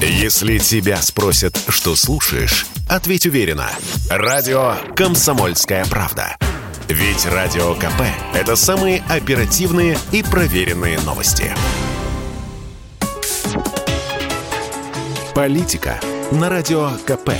Если тебя спросят, что слушаешь, ответь уверенно. Радио «Комсомольская правда». Ведь Радио КП – это самые оперативные и проверенные новости. Политика на Радио КП.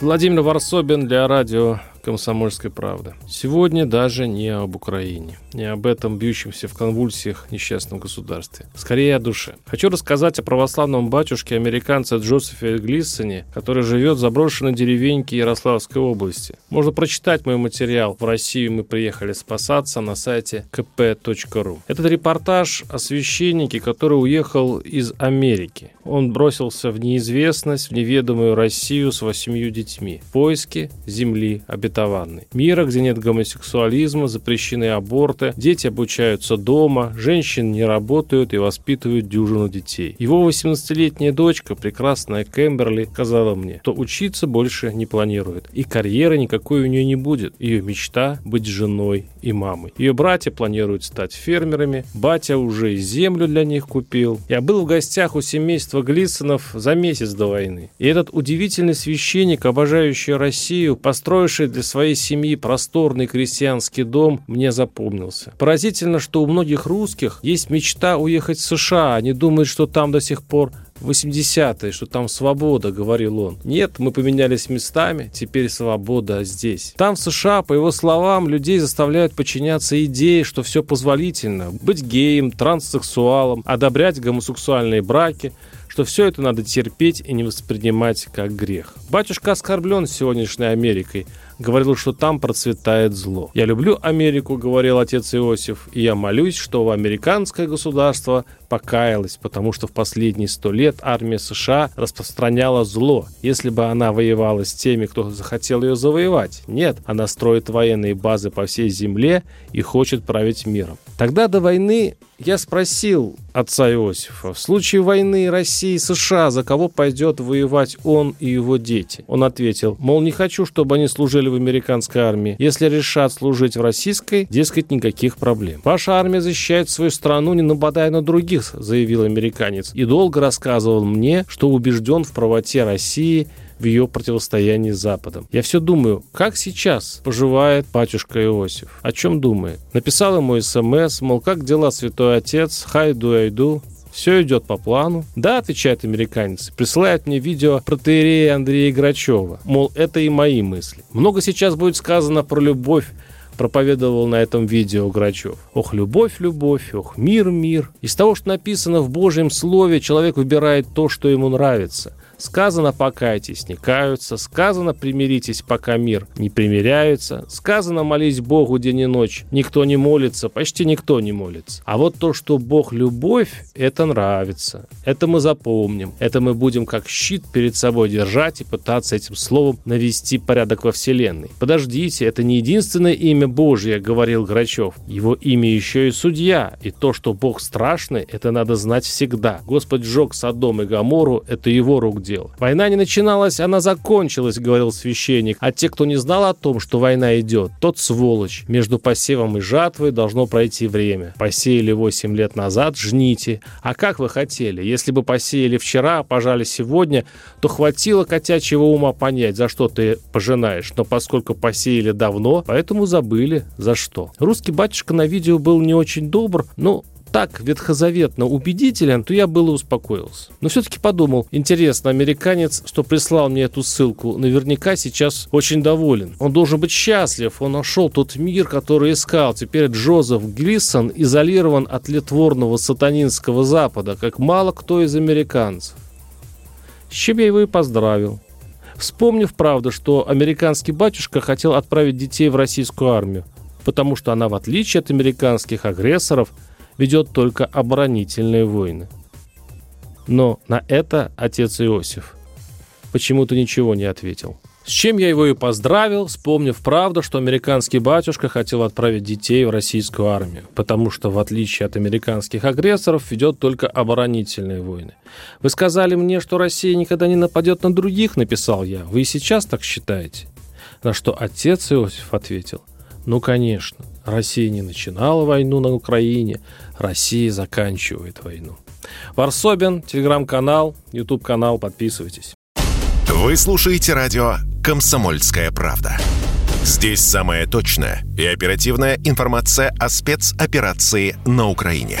Владимир Варсобин для радио «Комсомольской правды». Сегодня даже не об Украине, не об этом бьющемся в конвульсиях несчастном государстве. Скорее о душе. Хочу рассказать о православном батюшке американца Джозефе Глиссоне, который живет в заброшенной деревеньке Ярославской области. Можно прочитать мой материал «В Россию мы приехали спасаться» на сайте kp.ru. Этот репортаж о священнике, который уехал из Америки. Он бросился в неизвестность, в неведомую Россию с восемью детьми. В поиске земли обетованной обетованной. Мира, где нет гомосексуализма, запрещены аборты, дети обучаются дома, женщины не работают и воспитывают дюжину детей. Его 18-летняя дочка, прекрасная Кэмберли, сказала мне, что учиться больше не планирует. И карьеры никакой у нее не будет. Ее мечта – быть женой и мамой. Ее братья планируют стать фермерами, батя уже и землю для них купил. Я был в гостях у семейства Глисонов за месяц до войны. И этот удивительный священник, обожающий Россию, построивший для своей семьи просторный крестьянский дом мне запомнился. Поразительно, что у многих русских есть мечта уехать в США. Они думают, что там до сих пор 80-е, что там свобода, говорил он. Нет, мы поменялись местами, теперь свобода здесь. Там в США, по его словам, людей заставляют подчиняться идее, что все позволительно. Быть геем, транссексуалом, одобрять гомосексуальные браки – что все это надо терпеть и не воспринимать как грех. Батюшка оскорблен сегодняшней Америкой, говорил, что там процветает зло. «Я люблю Америку», — говорил отец Иосиф, «и я молюсь, что американское государство покаялось, потому что в последние сто лет армия США распространяла зло, если бы она воевала с теми, кто захотел ее завоевать. Нет, она строит военные базы по всей земле и хочет править миром. Тогда до войны я спросил отца Иосифа, в случае войны России и США, за кого пойдет воевать он и его дети? Он ответил, мол, не хочу, чтобы они служили в американской армии. Если решат служить в российской, дескать, никаких проблем. Ваша армия защищает свою страну, не нападая на других, заявил американец. И долго рассказывал мне, что убежден в правоте России в ее противостоянии с Западом. Я все думаю, как сейчас поживает батюшка Иосиф? О чем думает? Написал ему смс, мол, как дела, святой отец? Хай ду айду. Все идет по плану. Да, отвечает американец, присылает мне видео протеерея Андрея Грачева. Мол, это и мои мысли. Много сейчас будет сказано про любовь проповедовал на этом видео Грачев. Ох, любовь, любовь, ох, мир, мир. Из того, что написано в Божьем Слове, человек выбирает то, что ему нравится – Сказано «покайтесь, не каются», сказано «примиритесь, пока мир не примиряются», сказано «молись Богу день и ночь». Никто не молится, почти никто не молится. А вот то, что Бог – любовь, это нравится. Это мы запомним. Это мы будем как щит перед собой держать и пытаться этим словом навести порядок во Вселенной. Подождите, это не единственное имя Божье, говорил Грачев. Его имя еще и судья. И то, что Бог страшный, это надо знать всегда. Господь сжег Содом и Гамору, это его рук дело. Война не начиналась, она закончилась, говорил священник. А те, кто не знал о том, что война идет, тот сволочь. Между посевом и жатвой должно пройти время. Посеяли 8 лет назад, жните. А как вы хотели? Если бы посеяли вчера, а пожали сегодня, то хватило котячьего ума понять, за что ты пожинаешь. Но поскольку посеяли давно, поэтому забыли, за что. Русский батюшка на видео был не очень добр, но так ветхозаветно убедителен, то я было успокоился. Но все-таки подумал, интересно, американец, что прислал мне эту ссылку, наверняка сейчас очень доволен. Он должен быть счастлив, он нашел тот мир, который искал. Теперь Джозеф Глисон изолирован от литворного сатанинского Запада, как мало кто из американцев. С чем я его и поздравил. Вспомнив, правда, что американский батюшка хотел отправить детей в российскую армию, потому что она, в отличие от американских агрессоров, ведет только оборонительные войны. Но на это отец Иосиф почему-то ничего не ответил. С чем я его и поздравил, вспомнив правду, что американский батюшка хотел отправить детей в российскую армию, потому что, в отличие от американских агрессоров, ведет только оборонительные войны. «Вы сказали мне, что Россия никогда не нападет на других», — написал я. «Вы и сейчас так считаете?» На что отец Иосиф ответил – Ну, конечно, Россия не начинала войну на Украине, Россия заканчивает войну. Варсобин, телеграм-канал, YouTube-канал, подписывайтесь. Вы слушаете радио «Комсомольская правда». Здесь самая точная и оперативная информация о спецоперации на Украине.